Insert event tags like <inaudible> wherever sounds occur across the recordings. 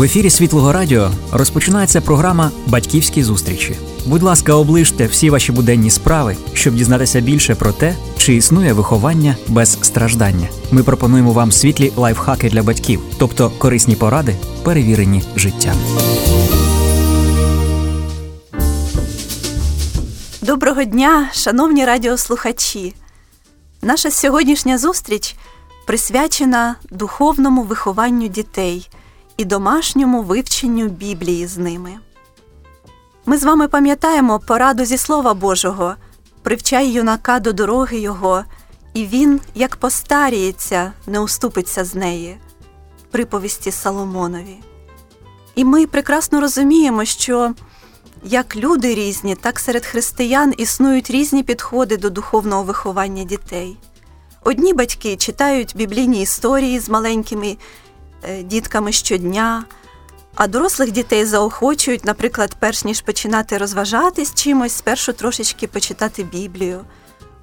В ефірі Світлого Радіо розпочинається програма Батьківські зустрічі. Будь ласка, оближте всі ваші буденні справи, щоб дізнатися більше про те, чи існує виховання без страждання. Ми пропонуємо вам світлі лайфхаки для батьків, тобто корисні поради, перевірені життям. Доброго дня, шановні радіослухачі. Наша сьогоднішня зустріч присвячена духовному вихованню дітей і домашньому вивченню Біблії з ними. Ми з вами пам'ятаємо пораду зі Слова Божого привчай юнака до дороги Його, і він, як постаріється, не уступиться з неї, приповісті Соломонові. І ми прекрасно розуміємо, що як люди різні, так серед християн існують різні підходи до духовного виховання дітей. Одні батьки читають біблійні історії з маленькими дітками щодня, а дорослих дітей заохочують, наприклад, перш ніж починати розважатись чимось, спершу трошечки почитати Біблію,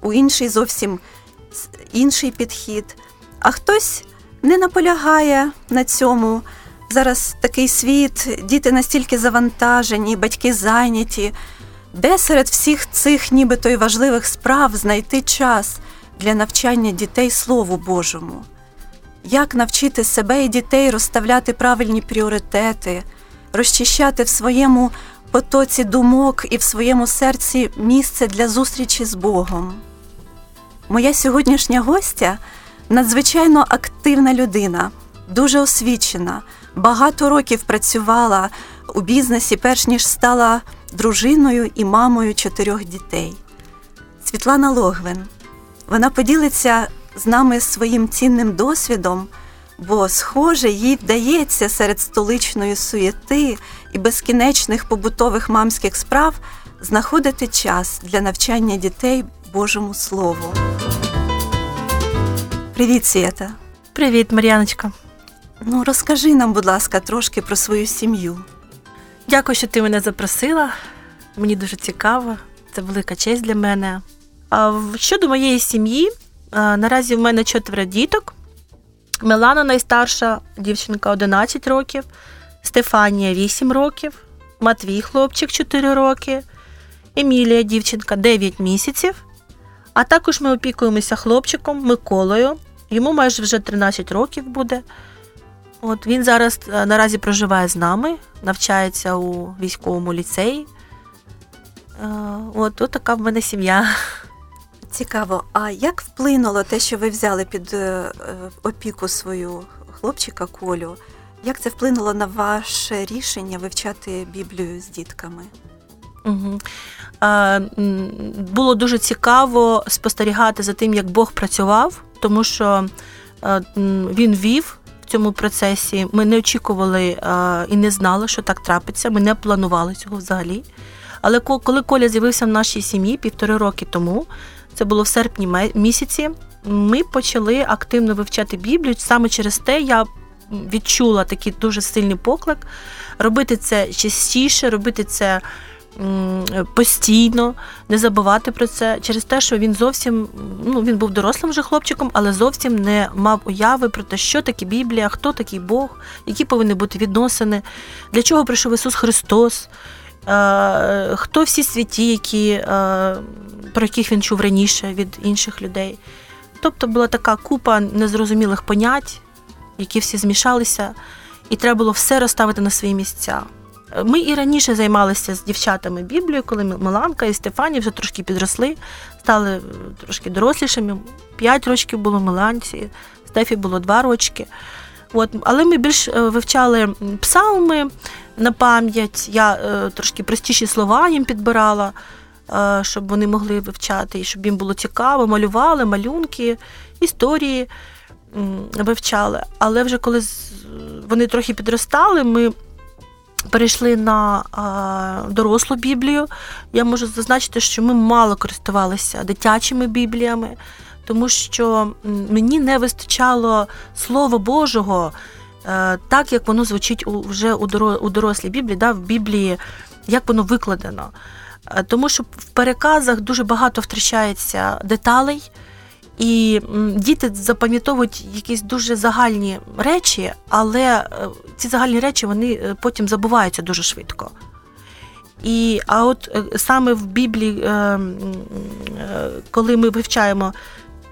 у інший зовсім інший підхід. А хтось не наполягає на цьому. Зараз такий світ, діти настільки завантажені, батьки зайняті, де серед всіх цих, нібито й важливих справ знайти час для навчання дітей Слову Божому, як навчити себе і дітей розставляти правильні пріоритети, розчищати в своєму потоці думок і в своєму серці місце для зустрічі з Богом. Моя сьогоднішня гостя надзвичайно активна людина, дуже освічена, багато років працювала у бізнесі, перш ніж стала дружиною і мамою чотирьох дітей. Світлана Логвин. Вона поділиться з нами своїм цінним досвідом, бо, схоже, їй вдається серед столичної суєти і безкінечних побутових мамських справ знаходити час для навчання дітей Божому Слову. Привіт, Свята. Привіт, Мар'яночка. Ну, розкажи нам, будь ласка, трошки про свою сім'ю. Дякую, що ти мене запросила. Мені дуже цікаво, це велика честь для мене. А Щодо моєї сім'ї, наразі в мене четверо діток. Мелана найстарша дівчинка 11 років, Стефанія 8 років, Матвій хлопчик 4 роки, Емілія дівчинка 9 місяців. А також ми опікуємося хлопчиком Миколою. Йому майже вже 13 років буде. От Він зараз наразі проживає з нами, навчається у військовому ліцеї. От, от така в мене сім'я. Цікаво, а як вплинуло те, що ви взяли під е, опіку свою хлопчика Колю? Як це вплинуло на ваше рішення вивчати Біблію з дітками? Угу. А, Було дуже цікаво спостерігати за тим, як Бог працював, тому що а, він вів в цьому процесі. Ми не очікували і не знали, що так трапиться. Ми не планували цього взагалі. Але коли Коля з'явився в нашій сім'ї півтори роки тому, це було в серпні місяці. Ми почали активно вивчати Біблію. Саме через те я відчула такий дуже сильний поклик робити це частіше, робити це постійно, не забувати про це через те, що він зовсім ну він був дорослим вже хлопчиком, але зовсім не мав уяви про те, що таке Біблія, хто такий Бог, які повинні бути відносини, для чого прийшов Ісус Христос. Е, хто всі святі, які, е, про яких він чув раніше від інших людей. Тобто була така купа незрозумілих понять, які всі змішалися, і треба було все розставити на свої місця. Ми і раніше займалися з дівчатами Біблією, коли Миланка і Стефані вже трошки підросли, стали е, трошки дорослішими. П'ять років було Миланці, Стефі було два рочки. От, Але ми більш вивчали псалми, на пам'ять. Я е, трошки простіші слова їм підбирала, е, щоб вони могли вивчати, і щоб їм було цікаво, малювали малюнки, історії вивчали. Але вже коли вони трохи підростали, ми перейшли на дорослу Біблію. Я можу зазначити, що ми мало користувалися дитячими бібліями. Тому що мені не вистачало Слова Божого, Е, так, як воно звучить вже у дорослій Біблії, да, в Біблії, як воно викладено. Е, тому що в переказах дуже багато втрачається деталей, І діти запам'ятовують якісь дуже загальні речі, але е, ці загальні речі вони е, потім забуваються дуже швидко. І, А от саме в Біблії, коли ми вивчаємо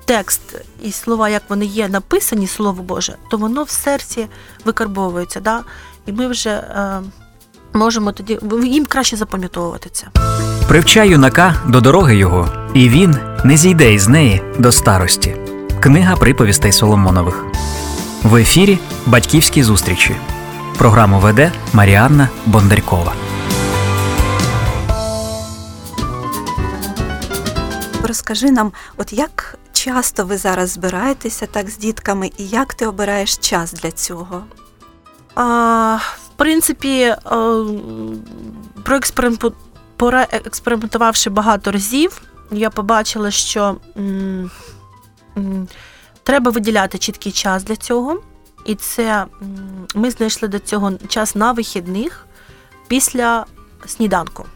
текст і слова, як вони є написані, Слово Боже, то воно в серці викарбовується. Да? І ми вже можемо тоді їм краще запам'ятовувати це. Привчай юнака до дороги його, і він не зійде із неї до старості. Книга приповістей Соломонових. В ефірі Батьківські зустрічі. Програму веде Маріанна Бондарькова. Розкажи нам, от як часто ви зараз збираєтеся так з дітками, і як ти обираєш час для цього? А, принципі, проекспериментувавши багато разів, я побачила, що треба виділяти чіткий час для цього. І це ми знайшли до цього час на вихідних після сніданку.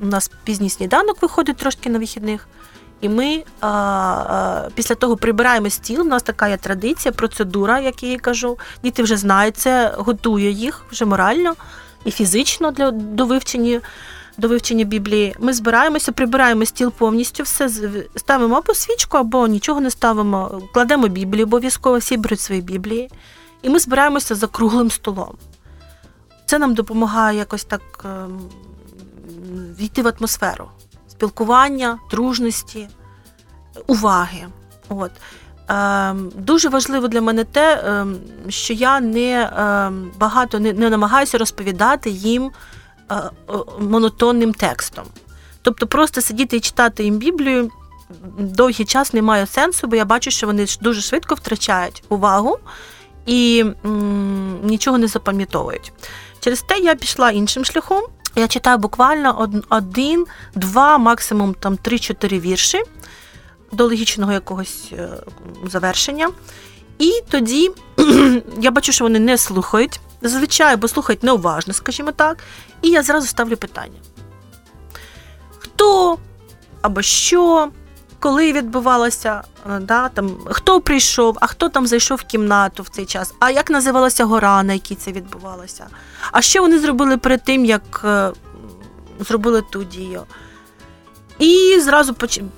У нас пізній сніданок виходить трошки на вихідних. І ми а, а, після того прибираємо стіл. У нас така є традиція, процедура, як я їй кажу. Діти вже знають це, готує їх вже морально і фізично для до вивчення до вивчення Біблії. Ми збираємося, прибираємо стіл повністю, все ставимо або свічку, або нічого не ставимо, кладемо Біблію, обов'язково всі беруть свої Біблії. І ми збираємося за круглим столом. Це нам допомагає якось так ем, війти в атмосферу спілкування, дружності, уваги. От. Ем, дуже важливо для мене те, ем, що я не ем, багато не, не намагаюся розповідати їм е, монотонним текстом. Тобто просто сидіти і читати їм Біблію довгий час не має сенсу, бо я бачу, що вони дуже швидко втрачають увагу і м, нічого не запам'ятовують. Через те я пішла іншим шляхом. Я читаю буквально один, два, максимум там три-чотири вірші до логічного якогось е, завершення. І тоді <clears throat> я бачу, що вони не слухають зазвичай, бо слухають неуважно, скажімо так. І я зразу ставлю питання: хто або що, коли відбувалося, е, да, там, хто прийшов, а хто там зайшов в кімнату в цей час, а як називалася гора, на якій це відбувалося? А що вони зробили перед тим, як е, зробили ту дію? І зразу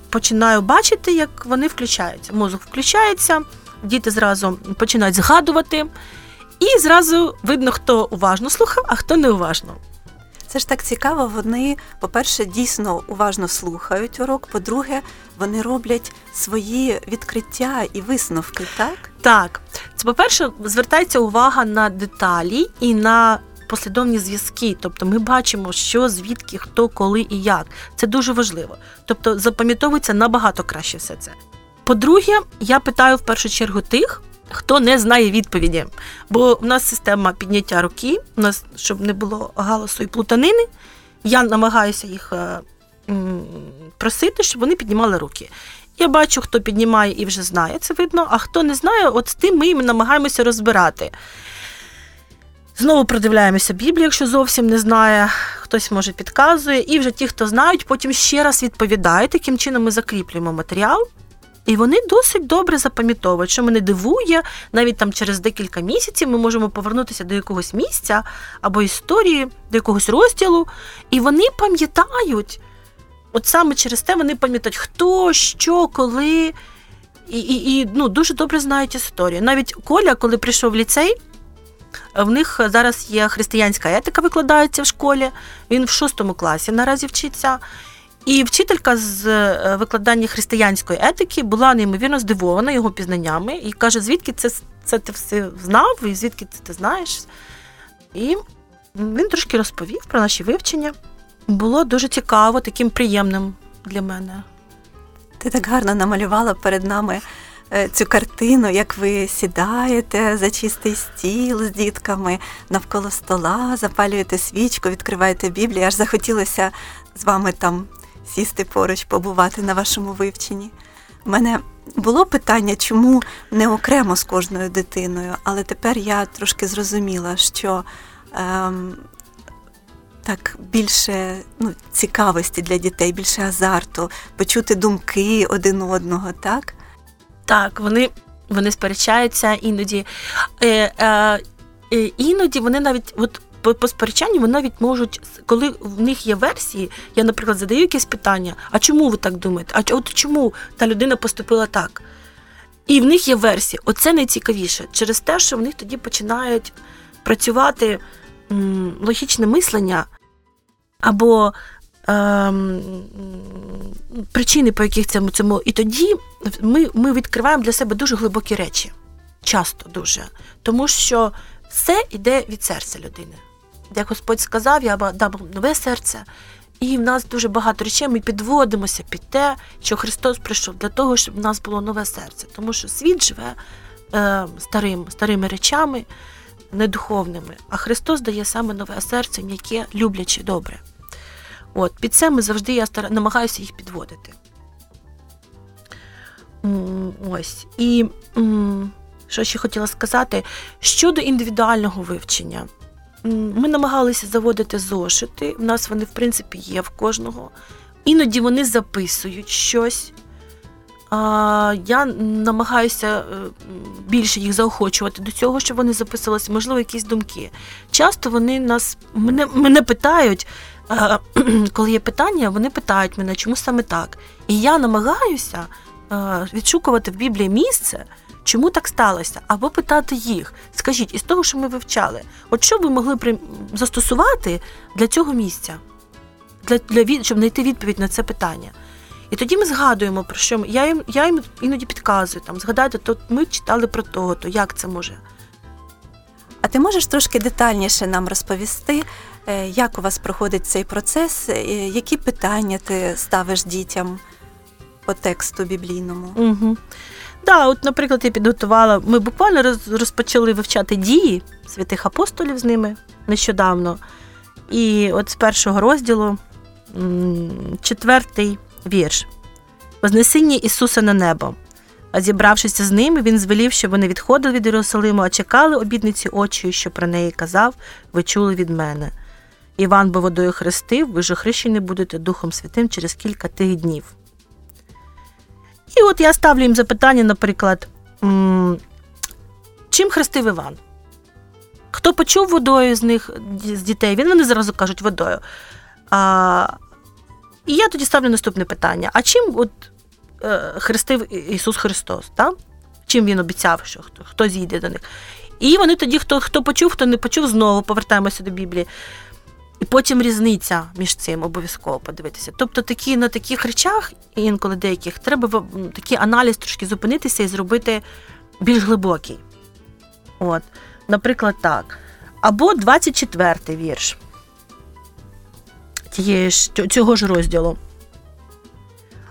починаю бачити, як вони включаються. Мозок включається, діти зразу починають згадувати, і зразу видно, хто уважно слухав, а хто неуважно. Це ж так цікаво. Вони, по-перше, дійсно уважно слухають урок. По-друге, вони роблять свої відкриття і висновки, так? Так. Це, по-перше, звертається увага на деталі і на послідовні зв'язки. Тобто ми бачимо, що, звідки, хто, коли і як. Це дуже важливо. Тобто запам'ятовується набагато краще все це. По-друге, я питаю в першу чергу тих, хто не знає відповіді. Бо в нас система підняття руки, у нас, щоб не було галасу і плутанини, я намагаюся їх е, просити, щоб вони піднімали руки. Я бачу, хто піднімає і вже знає, це видно, а хто не знає, от з тим ми їм намагаємося розбирати. Знову продивляємося Біблію, якщо зовсім не знає, хтось може підказує. І вже ті, хто знають, потім ще раз відповідають. Таким чином ми закріплюємо матеріал. І вони досить добре запам'ятовують, що мене дивує, навіть там через декілька місяців ми можемо повернутися до якогось місця або історії, до якогось розділу, і вони пам'ятають. От саме через те вони пам'ятають, хто, що, коли, і і, і ну, дуже добре знають історію. Навіть Коля, коли прийшов в ліцей, в них зараз є християнська етика, викладається в школі. Він в шостому класі наразі вчиться. І вчителька з е, викладання християнської етики була неймовірно здивована його пізнаннями і каже, звідки це це ти все знав, і звідки це ти знаєш. І він трошки розповів про наші вивчення. Було дуже цікаво, таким приємним для мене. Ти так гарно намалювала перед нами Е, цю картину, як ви сідаєте за чистий стіл з дітками навколо стола, запалюєте свічку, відкриваєте Біблію. Аж захотілося з вами там сісти поруч, побувати на вашому вивченні. У мене було питання, чому не окремо з кожною дитиною, але тепер я трошки зрозуміла, що ем, так більше ну, цікавості для дітей, більше азарту, почути думки один одного, так? Так, вони вони сперечаються іноді. Е, е, е, Іноді вони навіть от по, по сперечанню вони навіть можуть, коли в них є версії, я, наприклад, задаю якесь питання: а чому ви так думаєте? А от чому та людина поступила так? І в них є версії. Оце найцікавіше через те, що в них тоді починають працювати м, логічне мислення або ем, причини, по яких цьому цьому. І тоді ми, ми відкриваємо для себе дуже глибокі речі. Часто дуже. Тому що все йде від серця людини. Як Господь сказав, я дам нове серце. І в нас дуже багато речей ми підводимося під те, що Христос прийшов для того, щоб в нас було нове серце. Тому що світ живе е, старим, старими речами, недуховними, а Христос дає саме нове серце, яке любляче добре. От, Під це ми завжди я стар... намагаюся їх підводити. Ось. І що ще хотіла сказати, щодо індивідуального вивчення. Ми намагалися заводити зошити. У нас вони, в принципі, є в кожного. Іноді вони записують щось. Я намагаюся е, більше їх заохочувати до цього, щоб вони записувалися, можливо, якісь думки. Часто вони нас мене, мене питають, <clears throat> коли є питання, вони питають мене, чому саме так. І я намагаюся відшукувати в Біблії місце, чому так сталося, або питати їх. Скажіть, із того, що ми вивчали, от що ви могли при... застосувати для цього місця, для, для щоб знайти відповідь на це питання. І тоді ми згадуємо, про що. Я їм я їм іноді підказую, там, згадайте, то ми читали про того, то як це може. А ти можеш трошки детальніше нам розповісти, е, як у вас проходить цей процес, е, які питання ти ставиш дітям по тексту біблійному? Угу. Да, от, наприклад, я підготувала. Ми буквально розпочали вивчати дії святих апостолів з ними нещодавно. І от з першого розділу четвертий вірш. Вознесіння Ісуса на небо. А зібравшися з ними, він звелів, щоб вони відходили від Єрусалиму, а чекали обідниці очі, що про неї казав, ви чули від мене. Іван бо водою хрестив, ви ж хрещені будете Духом Святим через кілька тих днів. І от я ставлю їм запитання, наприклад, чим хрестив Іван? Хто почув водою з них, з дітей? Він вони зразу кажуть водою. А, І я тоді ставлю наступне питання: а чим от е, хрестив Ісус Христос? Так? Чим він обіцяв, що хто, хто зійде до них? І вони тоді, хто хто почув, хто не почув, знову повертаємося до Біблії. І потім різниця між цим обов'язково подивитися. Тобто такі на таких речах, інколи деяких, треба такий аналіз трошки зупинитися і зробити більш глибокий. От. Наприклад, так. Або 24-й вірш тієї ж, цього ж розділу.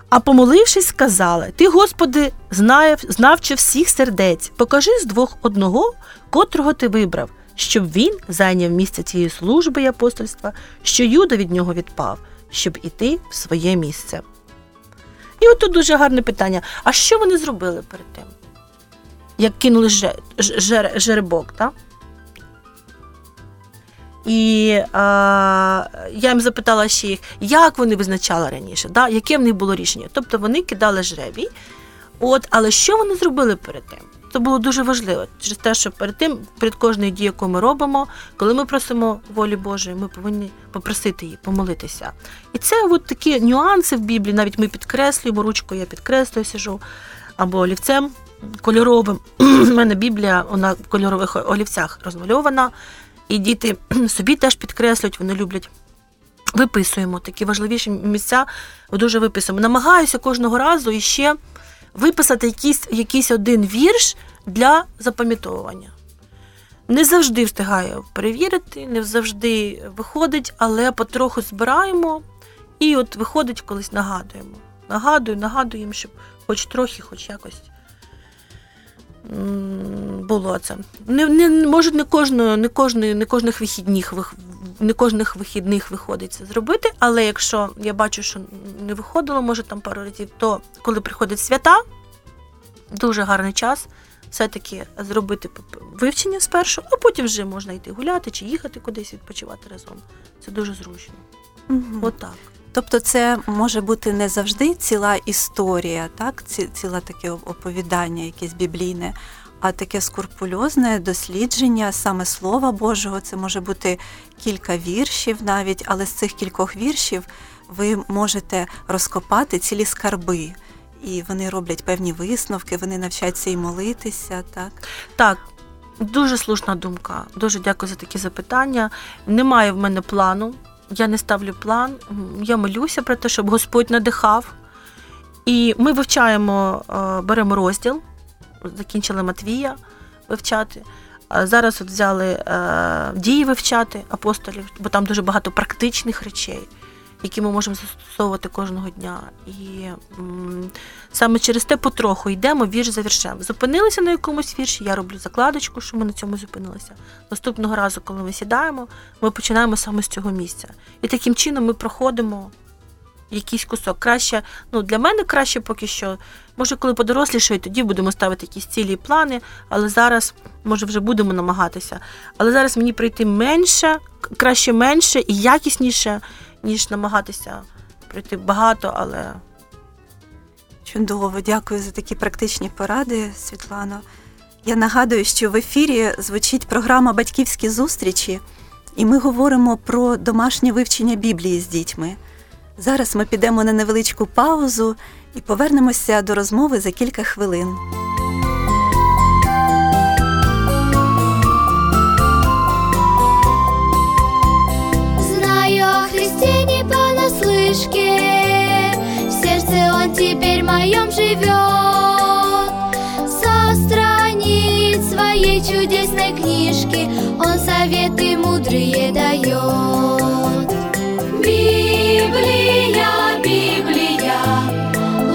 А помолившись, сказали: Ти, Господи, знав, знавче всіх сердець, покажи з двох одного, котрого ти вибрав, щоб він зайняв місце цієї служби і апостольства, що Юда від нього відпав, щоб іти в своє місце. І от тут дуже гарне питання: а що вони зробили перед тим? Як кинули жеребок, так? І а, я їм запитала ще їх, як вони визначали раніше, да? яке в них було рішення. Тобто вони кидали жребій, от, але що вони зробили перед тим? Це було дуже важливо через те, що перед тим, перед кожною дією, яку ми робимо, коли ми просимо волі Божої, ми повинні попросити її, помолитися. І це от такі нюанси в Біблії, навіть ми підкреслюємо ручкою, я підкреслюю, сижу, або олівцем кольоровим. <clears throat> У мене Біблія вона в кольорових олівцях розмальована, і діти <clears throat> собі теж підкреслюють, вони люблять. Виписуємо такі важливіші місця, дуже виписуємо. Намагаюся кожного разу іще виписати якийсь, якийсь один вірш для запам'ятовування. Не завжди встигаю перевірити, не завжди виходить, але потроху збираємо і от виходить, колись нагадуємо. Нагадую, нагадуємо, щоб хоч трохи, хоч якось було це. Не, не, Може, не кожного, не кожної, не кожних вихідних не кожних вихідних виходить це зробити, але якщо я бачу, що не виходило, може там пару разів, то коли приходять свята, дуже гарний час все-таки зробити вивчення спершу, а потім вже можна йти гуляти чи їхати кудись відпочивати разом. Це дуже зручно. Угу. Отак. Тобто, це може бути не завжди ціла історія, так, ціла таке оповідання, якесь біблійне, а таке скурпульозне дослідження саме Слова Божого. Це може бути кілька віршів навіть, але з цих кількох віршів ви можете розкопати цілі скарби. І вони роблять певні висновки, вони навчаються і молитися, так? Так, дуже слушна думка. Дуже дякую за такі запитання. Немає в мене плану, я не ставлю план. Я молюся про те, щоб Господь надихав. І ми вивчаємо, е, беремо розділ, закінчили Матвія вивчати. Зараз от взяли е, дії вивчати апостолів, бо там дуже багато практичних речей які ми можемо застосовувати кожного дня. І саме через те потроху йдемо вірш за віршем. Зупинилися на якомусь вірші, я роблю закладочку, що ми на цьому зупинилися. Наступного разу, коли ми сідаємо, ми починаємо саме з цього місця. І таким чином ми проходимо. Якийсь кусок. Краще, ну для мене краще поки що. Може, коли подорослішаю, тоді будемо ставити якісь цілі плани, але зараз, може, вже будемо намагатися. Але зараз мені прийти менше, краще менше і якісніше, ніж намагатися пройти багато, але. Чудово, дякую за такі практичні поради, Світлано. Я нагадую, що в ефірі звучить програма Батьківські зустрічі, і ми говоримо про домашнє вивчення Біблії з дітьми. Зараз ми підемо на невеличку паузу і повернемося до розмови за кілька хвилин. Понаслышке В сердце он теперь моем живет. Со страниц своей чудесной книжки Он советы мудрые дает. Библия, Библия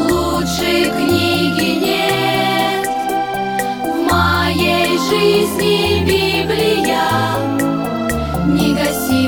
Лучше книги нет. В моей жизни Библия Негасимый свет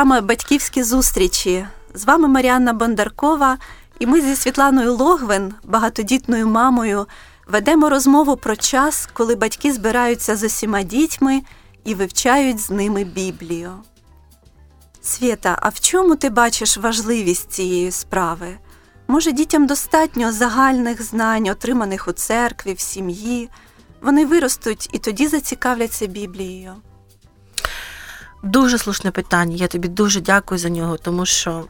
програма Батьківські зустрічі. З вами Маріанна Бондаркова, і ми зі Світланою Логвин, багатодітною мамою, ведемо розмову про час, коли батьки збираються з усіма дітьми і вивчають з ними Біблію. Свєта, а в чому ти бачиш важливість цієї справи? Може, дітям достатньо загальних знань, отриманих у церкві, в сім'ї. Вони виростуть і тоді зацікавляться Біблією. Дуже слушне питання. Я тобі дуже дякую за нього, тому що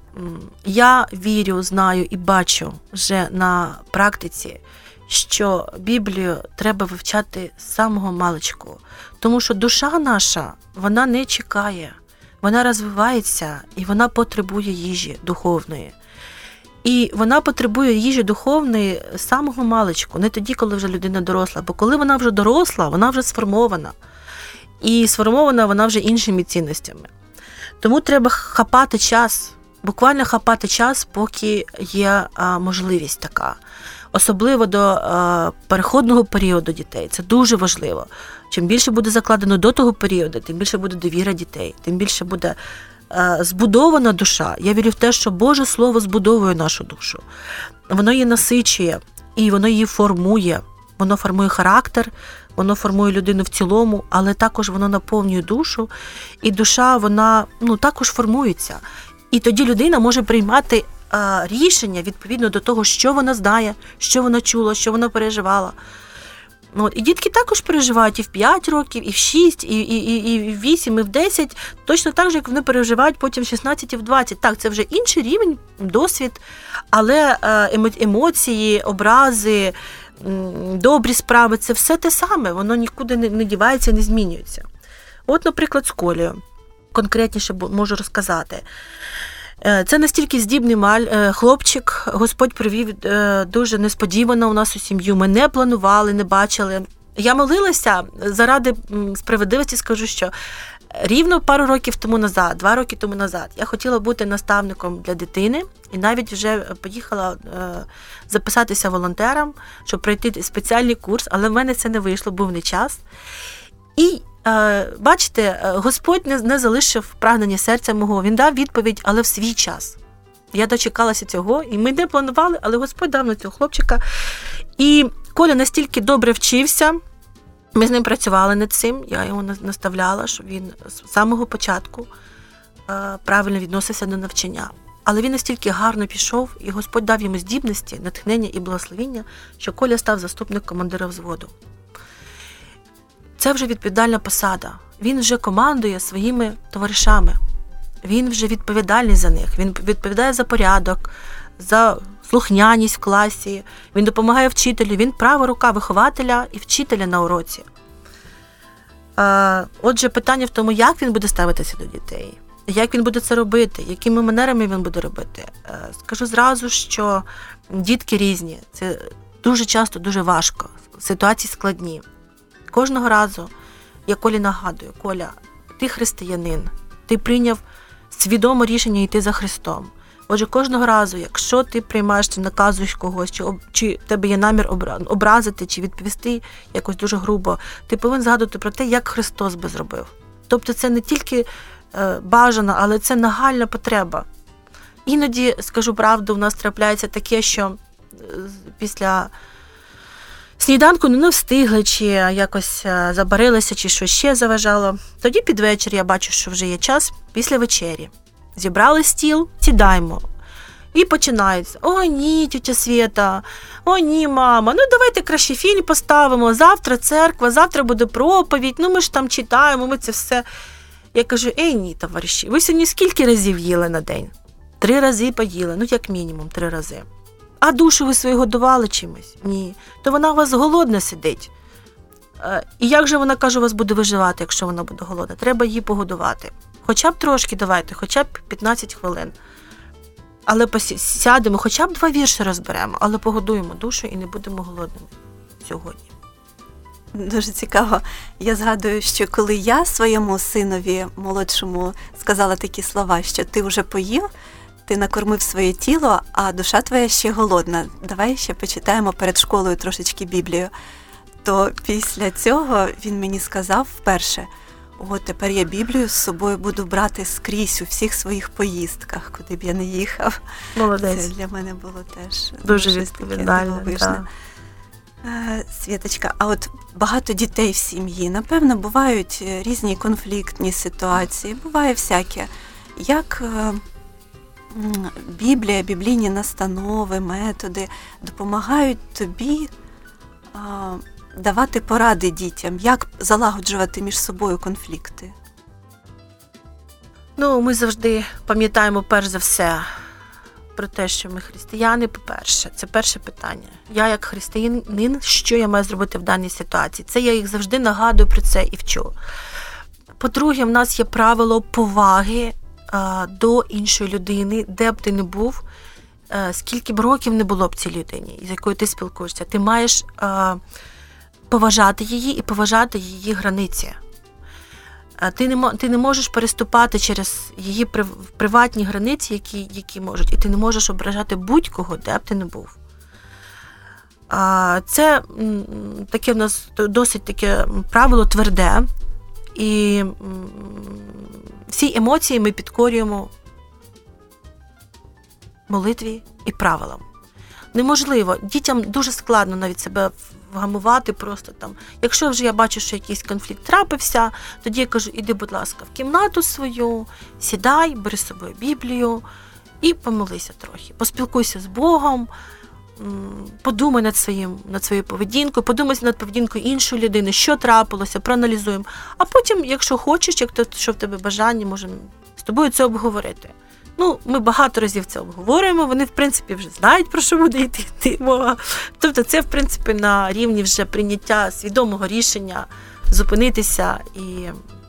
я вірю, знаю і бачу вже на практиці, що Біблію треба вивчати з самого маличку, тому що душа наша вона не чекає, вона розвивається і вона потребує їжі духовної. І вона потребує їжі духовної з самого маличку, не тоді, коли вже людина доросла. Бо коли вона вже доросла, вона вже сформована. І сформована вона вже іншими цінностями. Тому треба хапати час, буквально хапати час, поки є можливість така. Особливо до переходного періоду дітей. Це дуже важливо. Чим більше буде закладено до того періоду, тим більше буде довіра дітей, тим більше буде збудована душа. Я вірю в те, що Боже Слово збудовує нашу душу. Воно її насичує і воно її формує. Воно формує характер, воно формує людину в цілому, але також воно наповнює душу, і душа вона ну, також формується. І тоді людина може приймати а, рішення відповідно до того, що вона знає, що вона чула, що вона переживала. От, І дітки також переживають і в 5 років, і в 6, і і, і, і в 8, і в 10, точно так же, як вони переживають потім в 16 і в 20. Так, це вже інший рівень, досвід, але емоції, образи, добрі справи це все те саме, воно нікуди не, дівається, не змінюється. От, наприклад, з колею. Конкретніше можу розказати. Е, це настільки здібний маль, е, хлопчик, Господь привів е, дуже несподівано у нас у сім'ю. Ми не планували, не бачили. Я молилася заради справедливості, скажу, що рівно пару років тому назад, два роки тому назад, я хотіла бути наставником для дитини і навіть вже поїхала записатися волонтером, щоб пройти спеціальний курс, але в мене це не вийшло, був не час. І Е, бачите, е, Господь не залишив прагнення серця мого. Він дав відповідь, але в свій час. Я дочекалася цього, і ми не планували, але Господь дав на цього хлопчика. І Коля настільки добре вчився, ми з ним працювали над цим. Я його наставляла, щоб він з самого початку е, правильно відносився до навчання. Але він настільки гарно пішов, і Господь дав йому здібності, натхнення і благословіння, що Коля став заступник командира взводу. Це вже відповідальна посада. Він вже командує своїми товаришами. Він вже відповідальний за них. Він відповідає за порядок, за слухняність в класі. Він допомагає вчителю. Він права рука вихователя і вчителя на уроці. Отже, питання в тому, як він буде ставитися до дітей, як він буде це робити, якими манерами він буде робити. Е, скажу зразу, що дітки різні. Це дуже часто дуже важко. Ситуації складні. Кожного разу я Колі нагадую, Коля, ти християнин, ти прийняв свідоме рішення йти за Христом. Отже, кожного разу, якщо ти приймаєш чи наказуєш когось, чи чи в тебе є намір образити, чи відповісти якось дуже грубо, ти повинен згадувати про те, як Христос би зробив. Тобто це не тільки е, бажано, але це нагальна потреба. Іноді, скажу правду, у нас трапляється таке, що е, після Сніданку не встигли, чи якось е, забарилися, чи що ще заважало. Тоді під вечір я бачу, що вже є час після вечері. Зібрали стіл, сідаємо. І починається: О, ні, тітя Свята, о, ні, мама, ну давайте краще фільм поставимо. Завтра церква, завтра буде проповідь, ну ми ж там читаємо, ми це все. Я кажу: ей, ні, товариші, ви сьогодні скільки разів їли на день? Три рази поїли, ну як мінімум, три рази. А душу ви свою годували чимось? Ні. То вона у вас голодна сидить. Е, і як же вона каже, у вас буде виживати, якщо вона буде голодна? Треба її погодувати. Хоча б трошки давайте, хоча б 15 хвилин. Але сядемо, хоча б два вірші розберемо, але погодуємо душу і не будемо голодними сьогодні. Дуже цікаво. Я згадую, що коли я своєму синові молодшому сказала такі слова, що ти вже поїв, ти накормив своє тіло, а душа твоя ще голодна. Давай ще почитаємо перед школою трошечки Біблію. То після цього він мені сказав вперше: о, тепер я Біблію з собою буду брати скрізь у всіх своїх поїздках, куди б я не їхав. Молодець. Це для мене було теж дуже відповідально. Да. Е, Світочка, а от багато дітей в сім'ї, напевно, бувають е, різні конфліктні ситуації, буває всяке. Як е, Біблія, біблійні настанови, методи допомагають тобі давати поради дітям, як залагоджувати між собою конфлікти. Ну, ми завжди пам'ятаємо перш за все про те, що ми християни, по-перше, це перше питання. Я, як християнин, що я маю зробити в даній ситуації? Це я їх завжди нагадую про це і вчу. По-друге, в нас є правило поваги до іншої людини, де б ти не був, е, скільки б років не було б цій людині, з якою ти спілкуєшся, ти маєш е, поважати її і поважати її границі. Ти не ти не можеш переступати через її приватні границі, які які можуть, і ти не можеш ображати будь-кого, де б ти не був. Це таке в нас досить таке правило тверде, і всі емоції ми підкорюємо молитві і правилам. Неможливо, дітям дуже складно навіть себе вгамувати просто там. Якщо вже я бачу, що якийсь конфлікт трапився, тоді я кажу, іди, будь ласка, в кімнату свою, сідай, бери з собою Біблію і помолися трохи. Поспілкуйся з Богом, подумай над своїм, над своєю поведінкою, подумай над поведінкою іншої людини, що трапилося, проаналізуємо. А потім, якщо хочеш, як то, що в тебе бажання, можемо з тобою це обговорити. Ну, ми багато разів це обговорюємо. Вони, в принципі, вже знають, про що буде <laughs> йти мова. Тобто, це, в принципі, на рівні вже прийняття свідомого рішення зупинитися і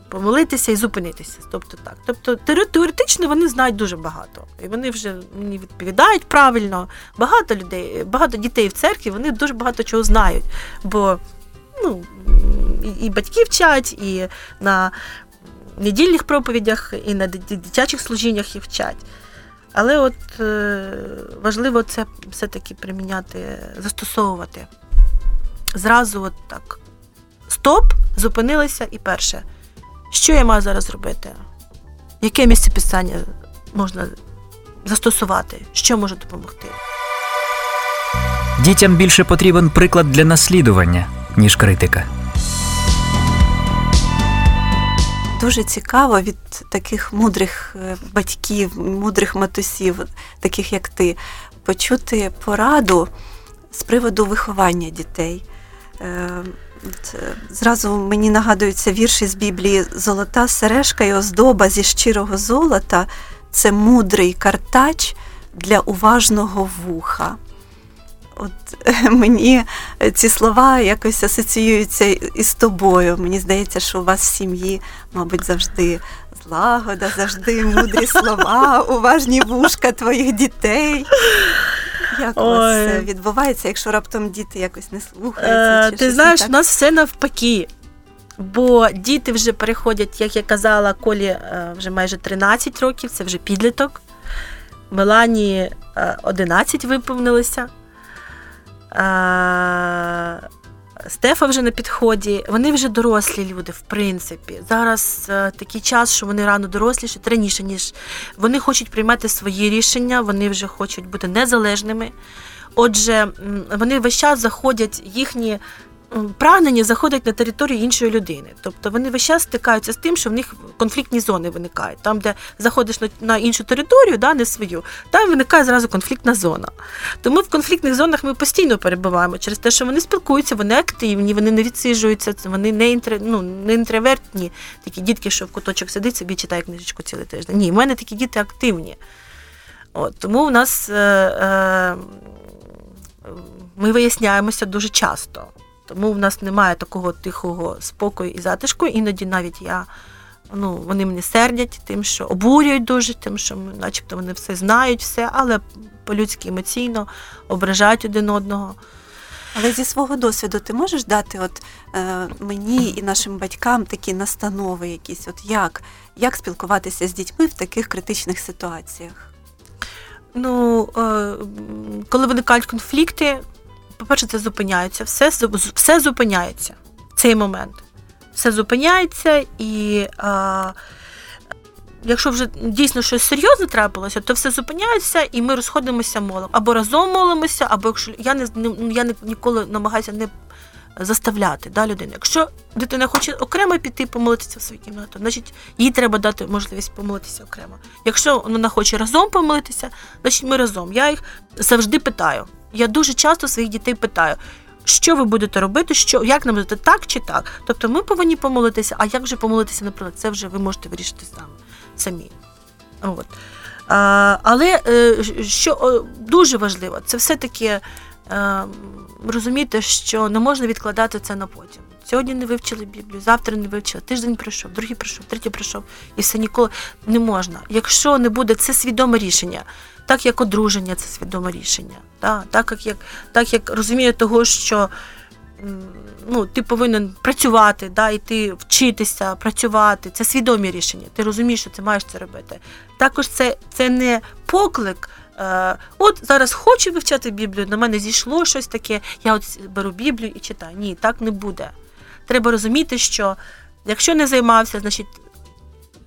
помолитися і зупинитися. Тобто так. Тобто, теоретично вони знають дуже багато. І вони вже мені відповідають правильно. Багато людей, багато дітей в церкві, вони дуже багато чого знають. Бо ну, і батьки вчать, і на недільних проповідях і на дитячих служіннях їх вчать. Але от е, важливо це все-таки приміняти, застосовувати. Зразу от так. Стоп, зупинилися і перше. Що я маю зараз робити? Яке місце писання можна застосувати? Що може допомогти? Дітям більше потрібен приклад для наслідування, ніж критика. Дуже цікаво від таких мудрих е, батьків, мудрих матусів, таких як ти, почути пораду з приводу виховання дітей. Е, е, зразу мені нагадуються вірші з Біблії Золота сережка і оздоба зі щирого золота це мудрий картач для уважного вуха. От <laughs> мені ці слова якось асоціюються із тобою. Мені здається, що у вас в сім'ї, мабуть, завжди злагода, завжди мудрі <laughs> слова, уважні вушка твоїх дітей. Як у вас відбувається, якщо раптом діти якось не слухаються? Е, Ти знаєш, у нас все навпаки. Бо діти вже переходять, як я казала, Колі е, вже майже 13 років, це вже підліток. Мелані 11 е, виповнилося. Стефа вже на підході, вони вже дорослі люди, в принципі. Зараз е, такий час, що вони рано доросліші, раніше, ніж вони хочуть приймати свої рішення, вони вже хочуть бути незалежними. Отже, вони весь час заходять їхні прагнення заходять на територію іншої людини. Тобто вони весь час стикаються з тим, що в них конфліктні зони виникають. Там, де заходиш на іншу територію, да, не свою, там виникає зразу конфліктна зона. Тому в конфліктних зонах ми постійно перебуваємо через те, що вони спілкуються, вони активні, вони не відсиджуються, вони не інтр... ну, не інтровертні, такі дітки, що в куточок сидить, собі читає книжечку цілий тиждень. Ні, в мене такі діти активні. От, Тому в нас е, е, ми виясняємося дуже часто. Тому в нас немає такого тихого спокою і затишку. Іноді навіть я, ну, вони мене сердять, тим, що обурюють дуже, тим, що начебто вони все знають, все, але по-людськи емоційно ображають один одного. Але зі свого досвіду ти можеш дати от е, мені і нашим батькам такі настанови, якісь, от як як спілкуватися з дітьми в таких критичних ситуаціях? Ну, е, коли виникають конфлікти, по-перше, це зупиняється, все все зупиняється в цей момент. Все зупиняється, і а, якщо вже дійсно щось серйозне трапилося, то все зупиняється, і ми розходимося молом. Або разом молимося, або якщо я не я не ніколи намагаюся не заставляти да, людину. Якщо дитина хоче окремо піти помолитися в свою кімнату, значить їй треба дати можливість помолитися окремо. Якщо вона хоче разом помолитися, значить ми разом. Я їх завжди питаю. Я дуже часто своїх дітей питаю, що ви будете робити, що, як нам будете так чи так. Тобто ми повинні помолитися, а як вже помолитися, наприклад, це вже ви можете вирішити сам, самі. От. А, Але е, що дуже важливо, це все-таки розуміти, що не можна відкладати це на потім. Сьогодні не вивчили Біблію, завтра не вивчили, тиждень прийшов, другий прийшов, третій прийшов, і все ніколи не можна. Якщо не буде це свідоме рішення, так як одруження це свідоме рішення, так, так як так як розуміє того, що ну, ти повинен працювати, да, йти вчитися, працювати. Це свідомі рішення. Ти розумієш, що ти маєш це робити. Також це це не поклик. Е, От зараз хочу вивчати Біблію, на мене зійшло щось таке, я от беру Біблію і читаю. Ні, так не буде. Треба розуміти, що якщо не займався, значить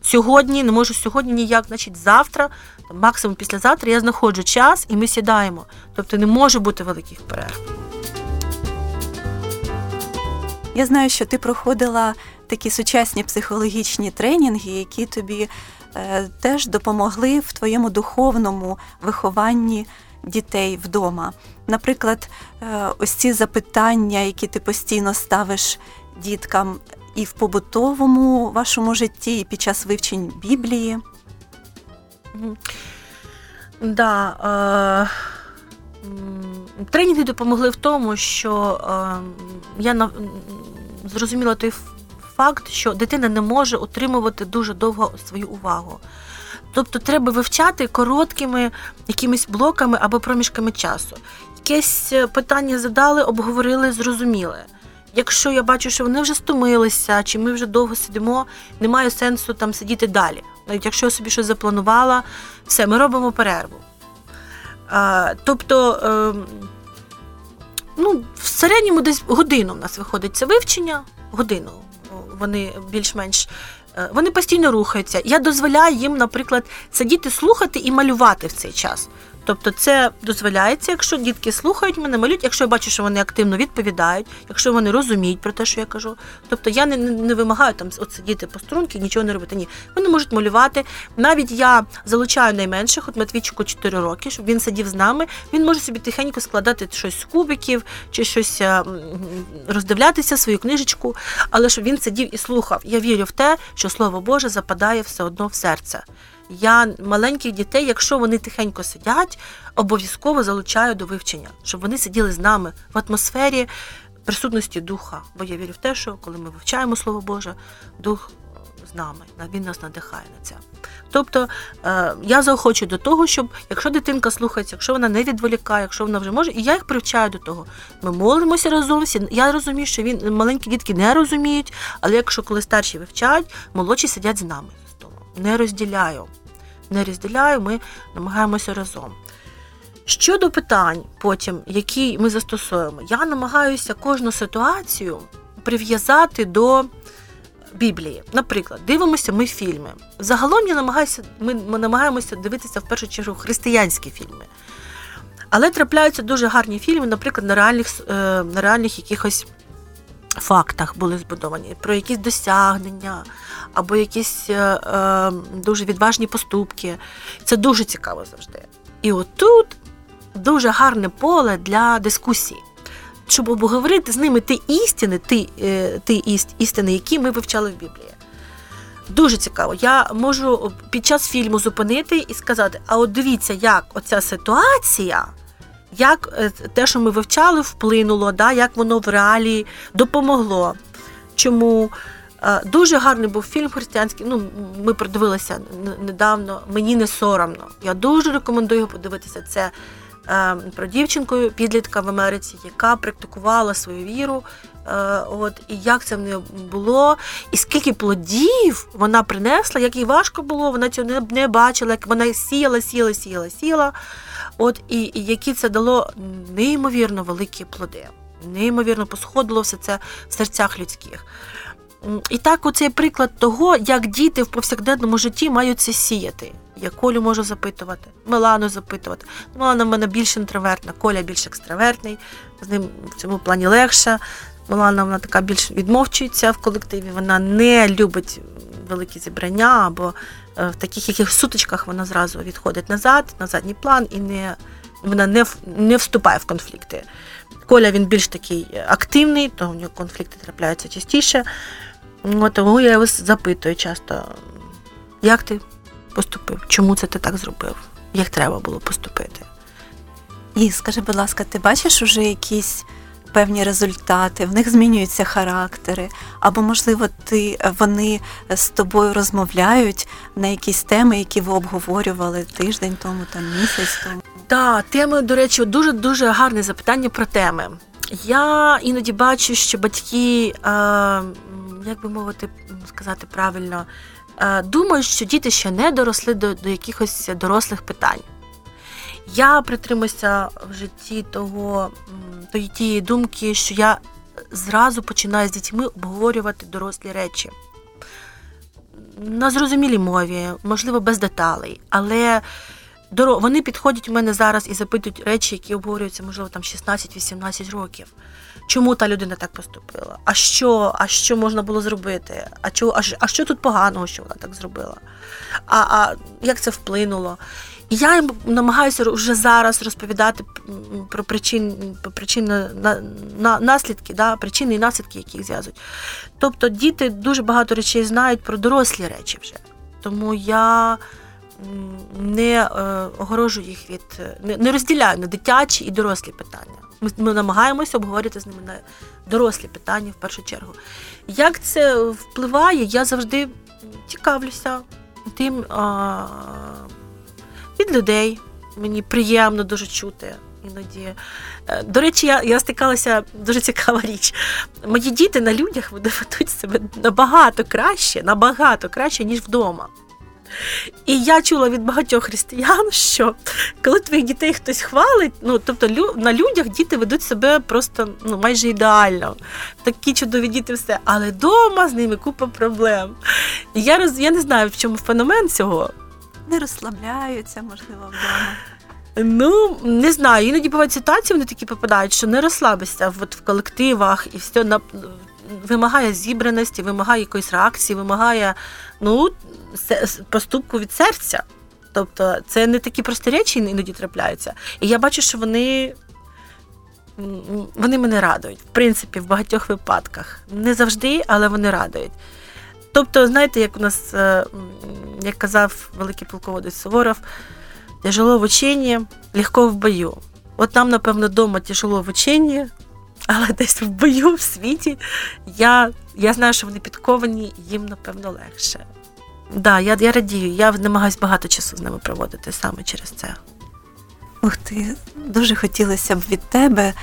сьогодні, не можу сьогодні ніяк, значить завтра, максимум післязавтра я знаходжу час і ми сідаємо. Тобто не може бути великих перерв. Я знаю, що ти проходила такі сучасні психологічні тренінги, які тобі теж допомогли в твоєму духовному вихованні дітей вдома. Наприклад, е, ось ці запитання, які ти постійно ставиш діткам і в побутовому вашому житті, і під час вивчень Біблії. Да, е, Тренінги допомогли в тому, що е, я зрозуміла той факт, що дитина не може утримувати дуже довго свою увагу. Тобто треба вивчати короткими якимись блоками або проміжками часу. Якесь питання задали, обговорили, зрозуміли. Якщо я бачу, що вони вже стомилися, чи ми вже довго сидимо, немає сенсу там сидіти далі. Навіть якщо я собі щось запланувала, все, ми робимо перерву. А, Тобто, е, ну, в середньому десь годину в нас виходить це вивчення, годину вони більш-менш. Е, вони постійно рухаються. Я дозволяю їм, наприклад, сидіти, слухати і малювати в цей час. Тобто це дозволяється, якщо дітки слухають мене, малюють, якщо я бачу, що вони активно відповідають, якщо вони розуміють про те, що я кажу. Тобто я не не вимагаю там от сидіти по струнки, нічого не робити. Ні, вони можуть малювати. Навіть я залучаю найменших, от Матвійчику 4 роки, щоб він сидів з нами. Він може собі тихенько складати щось з кубиків чи щось е, роздивлятися, свою книжечку, але щоб він сидів і слухав. Я вірю в те, що слово Боже западає все одно в серце. Я маленьких дітей, якщо вони тихенько сидять, обов'язково залучаю до вивчення, щоб вони сиділи з нами в атмосфері присутності духа. Бо я вірю в те, що коли ми вивчаємо Слово Боже, дух з нами, він нас надихає на це. Тобто е, я заохочу до того, щоб якщо дитинка слухається, якщо вона не відволікає, якщо вона вже може, і я їх привчаю до того. Ми молимося разом. всі. Я розумію, що він маленькі дітки не розуміють, але якщо коли старші вивчають, молодші сидять з нами не розділяю. Не розділяю, ми намагаємося разом. Щодо питань, потім, які ми застосуємо, я намагаюся кожну ситуацію прив'язати до Біблії. Наприклад, дивимося ми фільми. Загалом я намагаюся, ми, ми намагаємося дивитися в першу чергу християнські фільми. Але трапляються дуже гарні фільми, наприклад, на реальних е, на реальних якихось фактах були збудовані, про якісь досягнення або якісь е, е, дуже відважні поступки. Це дуже цікаво завжди. І отут дуже гарне поле для дискусії, щоб обговорити з ними ті істини, ті, е, ті істини, які ми вивчали в Біблії. Дуже цікаво. Я можу під час фільму зупинити і сказати: а от дивіться, як оця ситуація як е, те, що ми вивчали, вплинуло, да, як воно в реалії допомогло. Чому е, дуже гарний був фільм християнський. Ну, ми продивилися недавно. Мені не соромно. Я дуже рекомендую подивитися. Це про дівчинку підлітка в Америці, яка практикувала свою віру. От і як це в неї було, і скільки плодів вона принесла, як їй важко було, вона цього не, не бачила, як вона сіяла, сіяла, сіяла, сіяла. От і, і які це дало неймовірно великі плоди, неймовірно посходило все це в серцях людських. І так, оцей приклад того, як діти в повсякденному житті мають це сіяти. Я Колю можу запитувати, Милану запитувати. Милана в мене більш інтровертна, Коля більш екстравертний, з ним в цьому плані легше. Милана вона така більш відмовчується в колективі, вона не любить великі зібрання або Е, в таких якихось сутичках вона зразу відходить назад, на задній план і не вона не не вступає в конфлікти. Коля він більш такий активний, то у нього конфлікти трапляються частіше. Тому я його запитую часто, як ти поступив? Чому це ти так зробив? Як треба було поступити? І скажи, будь ласка, ти бачиш уже якісь певні результати, в них змінюються характери, або, можливо, ти, вони з тобою розмовляють на якісь теми, які ви обговорювали тиждень тому, там місяць тому. Так, теми, до речі, дуже дуже гарне запитання про теми. Я іноді бачу, що батьки, е, як би мовити, сказати правильно, е, думають, що діти ще не доросли до, до якихось дорослих питань. Я притримуюся в житті того, тієї думки, що я зразу починаю з дітьми обговорювати дорослі речі. На зрозумілій мові, можливо, без деталей, але вони підходять у мене зараз і запитують речі, які обговорюються, можливо, там 16-18 років. Чому та людина так поступила? А що, а що можна було зробити? А чого, а, а що тут поганого, що вона так зробила? А, а як це вплинуло? І я їм намагаюся вже зараз розповідати про причин, про причини на, на, наслідки, да, причини і наслідки, які їх зв'язують. Тобто діти дуже багато речей знають про дорослі речі вже. Тому я не е, огорожую їх від не, не розділяю на дитячі і дорослі питання. Ми, намагаємося обговорити з ними на дорослі питання в першу чергу. Як це впливає, я завжди цікавлюся тим а, від людей. Мені приємно дуже чути іноді. Е, До речі, я, я стикалася дуже цікава річ. Мої діти на людях ведуть себе набагато краще, набагато краще, ніж вдома. І я чула від багатьох християн, що коли твоїх дітей хтось хвалить, ну тобто на людях діти ведуть себе просто ну, майже ідеально. Такі чудові діти, все. Але вдома з ними купа проблем. І я роз... я не знаю, в чому феномен цього. Не розслабляються, можливо, вдома. Ну, не знаю, іноді бувають ситуації, вони такі попадають, що не розслабишся от в колективах і все на, вимагає зібраності, вимагає якоїсь реакції, вимагає ну, поступку від серця. Тобто це не такі прості речі іноді трапляються. І я бачу, що вони, вони мене радують, в принципі, в багатьох випадках. Не завжди, але вони радують. Тобто, знаєте, як у нас, е, як казав великий полководець Суворов, тяжело в ученні, легко в бою. От нам, напевно, вдома тяжело в ученні, але десь в бою, в світі, я, я знаю, що вони підковані, їм, напевно, легше. Да, я, я радію, я намагаюся багато часу з ними проводити саме через це. Ух ти, дуже хотілося б від тебе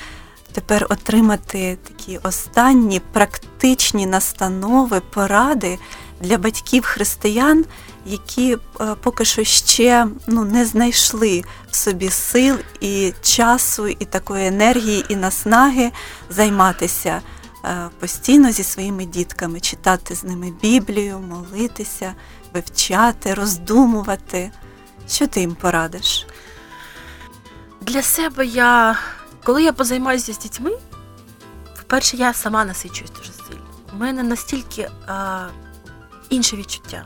тепер отримати такі останні практичні настанови, поради для батьків християн, які е, поки що ще ну, не знайшли в собі сил і часу, і такої енергії, і наснаги займатися е, постійно зі своїми дітками, читати з ними Біблію, молитися, вивчати, роздумувати. Що ти їм порадиш? Для себе я, коли я позаймаюся з дітьми, по-перше, я сама насичуюсь дуже сильно. У мене настільки а, інше відчуття.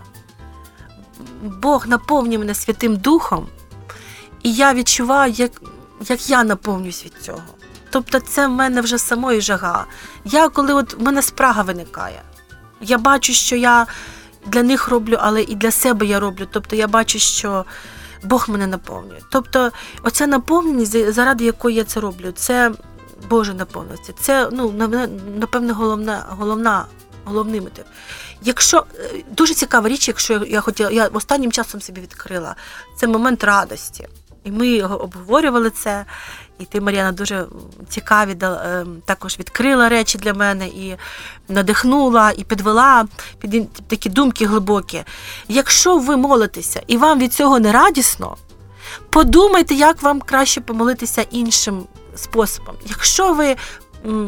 Бог наповнює мене Святим Духом, і я відчуваю, як, як я наповнююсь від цього. Тобто, це в мене вже самої жага. Я коли от в мене спрага виникає, я бачу, що я для них роблю, але і для себе я роблю. Тобто я бачу, що Бог мене наповнює. Тобто, оця наповненість, заради якої я це роблю, це Божа наповненість. Це ну, на- напевне головна, головна, головний мотив. Якщо е, дуже цікава річ, якщо я- хотіла, я останнім часом собі відкрила, це момент радості. І ми обговорювали це. І ти, Мар'яна, дуже цікаві е, також відкрила речі для мене і надихнула, і підвела під такі думки глибокі. Якщо ви молитеся і вам від цього не радісно, подумайте, як вам краще помолитися іншим способом. Якщо ви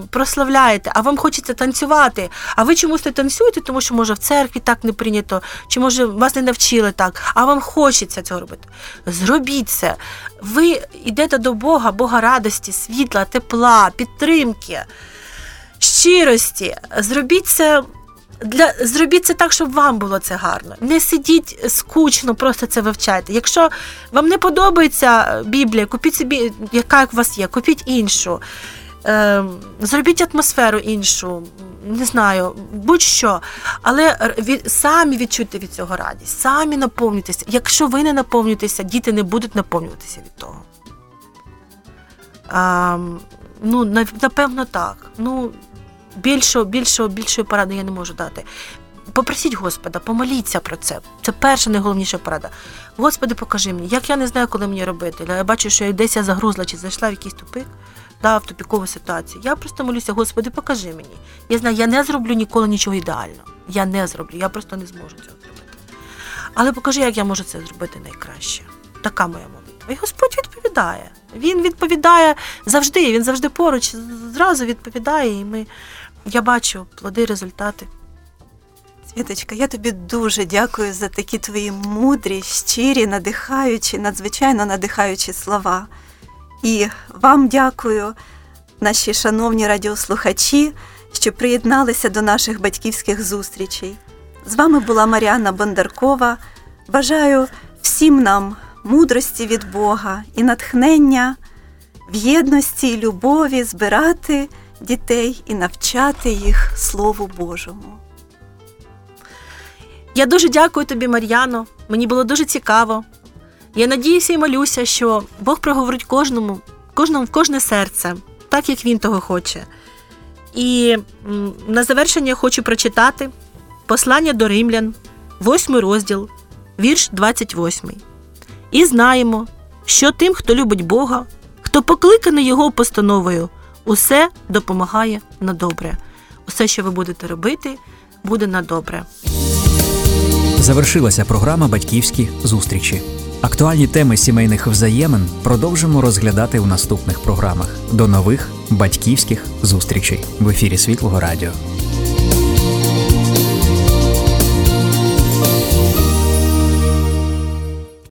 прославляєте, а вам хочеться танцювати, а ви чомусь не танцюєте, тому що може в церкві так не прийнято, чи може вас не навчили так, а вам хочеться цього робити. Зробіть це. Ви йдете до Бога, Бога радості, світла, тепла, підтримки, щирості. Зробіть це. Для зробіть це так, щоб вам було це гарно. Не сидіть скучно, просто це вивчайте. Якщо вам не подобається Біблія, купіть собі, яка у вас є, купіть іншу. Е, зробіть атмосферу іншу, не знаю, будь-що. Але від, самі відчуйте від цього радість, самі наповнюйтеся. Якщо ви не наповнюєтеся, діти не будуть наповнюватися від того. А, ну, напевно, так. Ну, більшого, більшого, більшої поради я не можу дати. Попросіть Господа, помоліться про це. Це перша найголовніша порада. Господи, покажи мені, як я не знаю, коли мені робити. Я бачу, що я десь я загрузла чи зайшла в якийсь тупик, да, в тупікову ситуацію. Я просто молюся, Господи, покажи мені. Я знаю, я не зроблю ніколи нічого ідеально. Я не зроблю, я просто не зможу цього зробити. Але покажи, як я можу це зробити найкраще. Така моя молитва. І Господь відповідає. Він відповідає завжди, він завжди поруч, зразу відповідає, і ми, я бачу плоди, результати. Світочка, я тобі дуже дякую за такі твої мудрі, щирі, надихаючі, надзвичайно надихаючі слова. І вам дякую, наші шановні радіослухачі, що приєдналися до наших батьківських зустрічей. З вами була Маріанна Бондаркова. Бажаю всім нам мудрості від Бога і натхнення в єдності і любові збирати дітей і навчати їх Слову Божому. Я дуже дякую тобі, Мар'яно. Мені було дуже цікаво. Я надіюся і молюся, що Бог проговорить кожному, кожному в кожне серце, так як він того хоче. І на завершення хочу прочитати послання до римлян, 8 розділ, вірш 28. І знаємо, що тим, хто любить Бога, хто покликаний Його постановою, усе допомагає на добре. Усе, що ви будете робити, буде на добре. Завершилася програма Батьківські зустрічі. Актуальні теми сімейних взаємин продовжимо розглядати у наступних програмах. До нових батьківських зустрічей в ефірі Світлого Радіо.